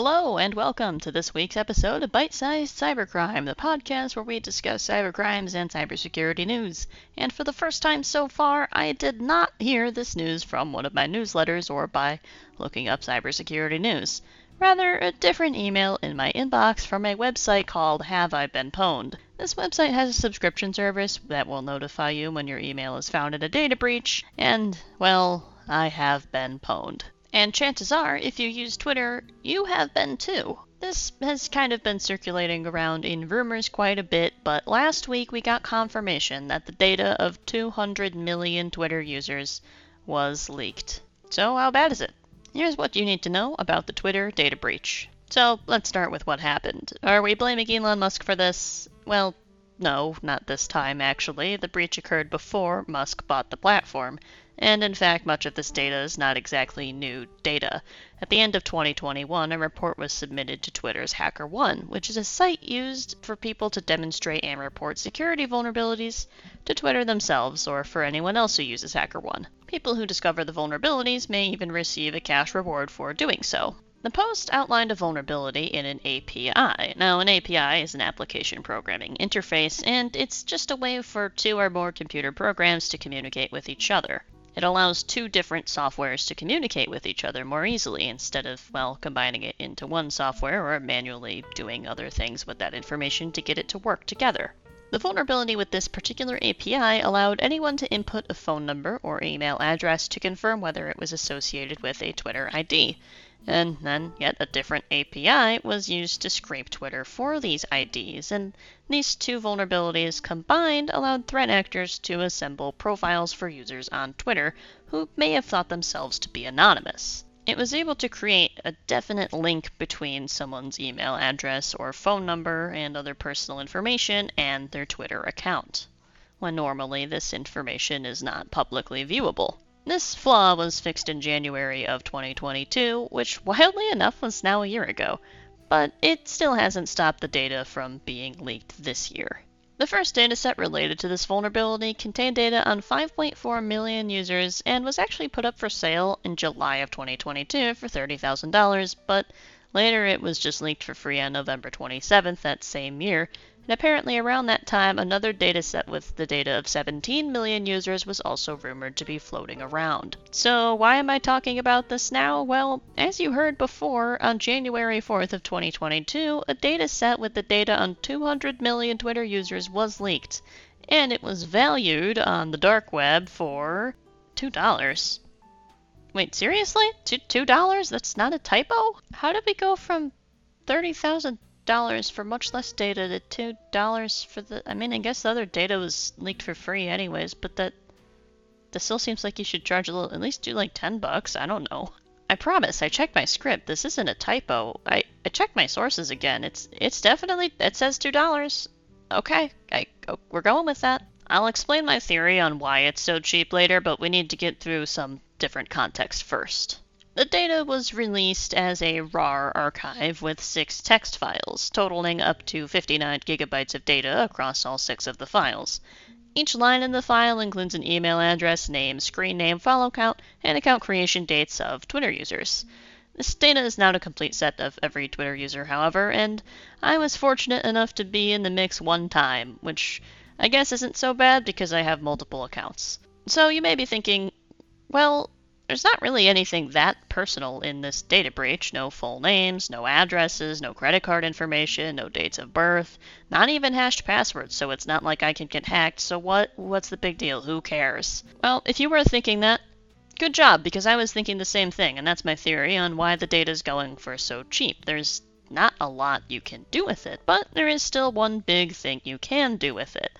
Hello, and welcome to this week's episode of Bite Sized Cybercrime, the podcast where we discuss cybercrimes and cybersecurity news. And for the first time so far, I did not hear this news from one of my newsletters or by looking up cybersecurity news. Rather, a different email in my inbox from a website called Have I Been Pwned. This website has a subscription service that will notify you when your email is found in a data breach, and, well, I have been pwned. And chances are, if you use Twitter, you have been too. This has kind of been circulating around in rumors quite a bit, but last week we got confirmation that the data of 200 million Twitter users was leaked. So, how bad is it? Here's what you need to know about the Twitter data breach. So, let's start with what happened. Are we blaming Elon Musk for this? Well, no, not this time actually. The breach occurred before Musk bought the platform. And in fact, much of this data is not exactly new data. At the end of 2021, a report was submitted to Twitter's HackerOne, which is a site used for people to demonstrate and report security vulnerabilities to Twitter themselves or for anyone else who uses HackerOne. People who discover the vulnerabilities may even receive a cash reward for doing so. The post outlined a vulnerability in an API. Now, an API is an application programming interface, and it's just a way for two or more computer programs to communicate with each other. It allows two different softwares to communicate with each other more easily instead of, well, combining it into one software or manually doing other things with that information to get it to work together. The vulnerability with this particular API allowed anyone to input a phone number or email address to confirm whether it was associated with a Twitter ID. And then yet a different API was used to scrape Twitter for these IDs, and these two vulnerabilities combined allowed threat actors to assemble profiles for users on Twitter who may have thought themselves to be anonymous. It was able to create a definite link between someone's email address or phone number and other personal information and their Twitter account, when normally this information is not publicly viewable. This flaw was fixed in January of 2022, which wildly enough was now a year ago, but it still hasn't stopped the data from being leaked this year. The first dataset related to this vulnerability contained data on 5.4 million users and was actually put up for sale in July of 2022 for $30,000, but later it was just leaked for free on November 27th that same year, and apparently around that time, another dataset with the data of 17 million users was also rumored to be floating around. So why am I talking about this now? Well, as you heard before, on January 4th of 2022, a dataset with the data on 200 million Twitter users was leaked, and it was valued on the dark web for $2. Wait, seriously? Two dollars? That's not a typo? How did we go from 30,000 dollars for much less data to two dollars for the. I mean, I guess the other data was leaked for free anyways, but that that still seems like you should charge a little. At least do like ten bucks. I don't know. I promise. I checked my script. This isn't a typo. I I checked my sources again. It's it's definitely it says two dollars. Okay, I oh, we're going with that. I'll explain my theory on why it's so cheap later, but we need to get through some different context first. The data was released as a RAR archive with six text files, totaling up to 59 gigabytes of data across all six of the files. Each line in the file includes an email address, name, screen name, follow count, and account creation dates of Twitter users. This data is not a complete set of every Twitter user, however, and I was fortunate enough to be in the mix one time, which I guess isn't so bad because I have multiple accounts. So you may be thinking, well, there's not really anything that personal in this data breach. No full names, no addresses, no credit card information, no dates of birth, not even hashed passwords, so it's not like I can get hacked. So what what's the big deal? Who cares? Well, if you were thinking that, good job because I was thinking the same thing, and that's my theory on why the data is going for so cheap. There's not a lot you can do with it, but there is still one big thing you can do with it.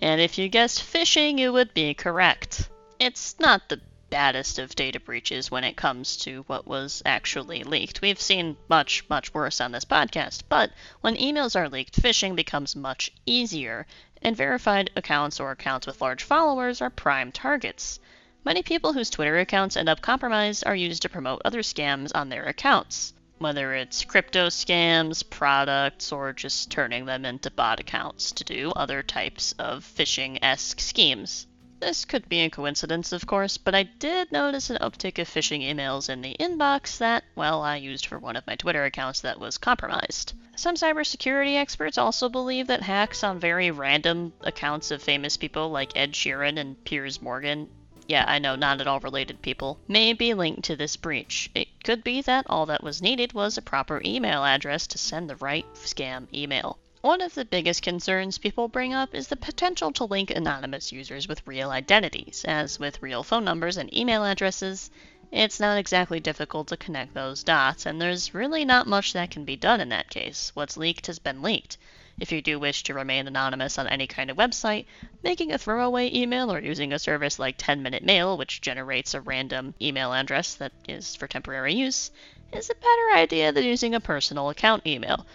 And if you guessed phishing, you would be correct. It's not the baddest of data breaches when it comes to what was actually leaked. We've seen much, much worse on this podcast, but when emails are leaked, phishing becomes much easier, and verified accounts or accounts with large followers are prime targets. Many people whose Twitter accounts end up compromised are used to promote other scams on their accounts, whether it's crypto scams, products, or just turning them into bot accounts to do other types of phishing esque schemes. This could be a coincidence, of course, but I did notice an uptick of phishing emails in the inbox that, well, I used for one of my Twitter accounts that was compromised. Some cybersecurity experts also believe that hacks on very random accounts of famous people like Ed Sheeran and Piers Morgan yeah, I know, not at all related people, may be linked to this breach. Could be that all that was needed was a proper email address to send the right scam email. One of the biggest concerns people bring up is the potential to link anonymous users with real identities. As with real phone numbers and email addresses, it's not exactly difficult to connect those dots, and there's really not much that can be done in that case. What's leaked has been leaked. If you do wish to remain anonymous on any kind of website, making a throwaway email or using a service like 10 Minute Mail, which generates a random email address that is for temporary use, is a better idea than using a personal account email.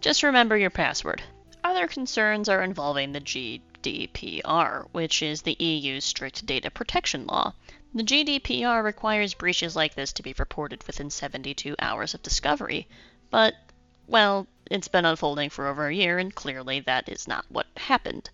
Just remember your password. Other concerns are involving the GDPR, which is the EU's strict data protection law. The GDPR requires breaches like this to be reported within 72 hours of discovery, but, well, it's been unfolding for over a year, and clearly that is not what happened.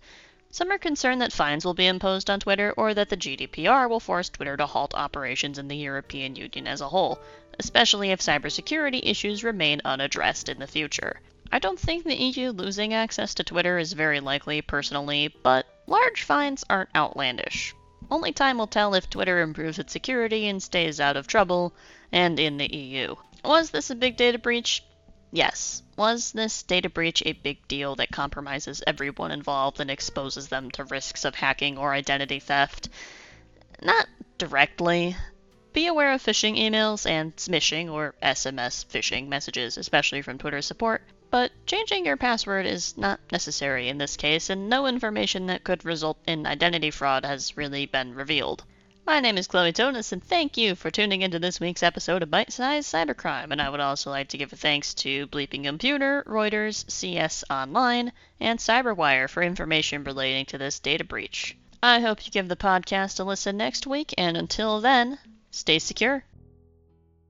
Some are concerned that fines will be imposed on Twitter or that the GDPR will force Twitter to halt operations in the European Union as a whole, especially if cybersecurity issues remain unaddressed in the future. I don't think the EU losing access to Twitter is very likely, personally, but large fines aren't outlandish. Only time will tell if Twitter improves its security and stays out of trouble, and in the EU. Was this a big data breach? Yes. Was this data breach a big deal that compromises everyone involved and exposes them to risks of hacking or identity theft? Not directly. Be aware of phishing emails and smishing or SMS phishing messages, especially from Twitter support. But changing your password is not necessary in this case, and no information that could result in identity fraud has really been revealed. My name is Chloe Tonis, and thank you for tuning into this week's episode of Bite Size Cybercrime. And I would also like to give a thanks to Bleeping Computer, Reuters, CSO Online, and Cyberwire for information relating to this data breach. I hope you give the podcast a listen next week, and until then, stay secure.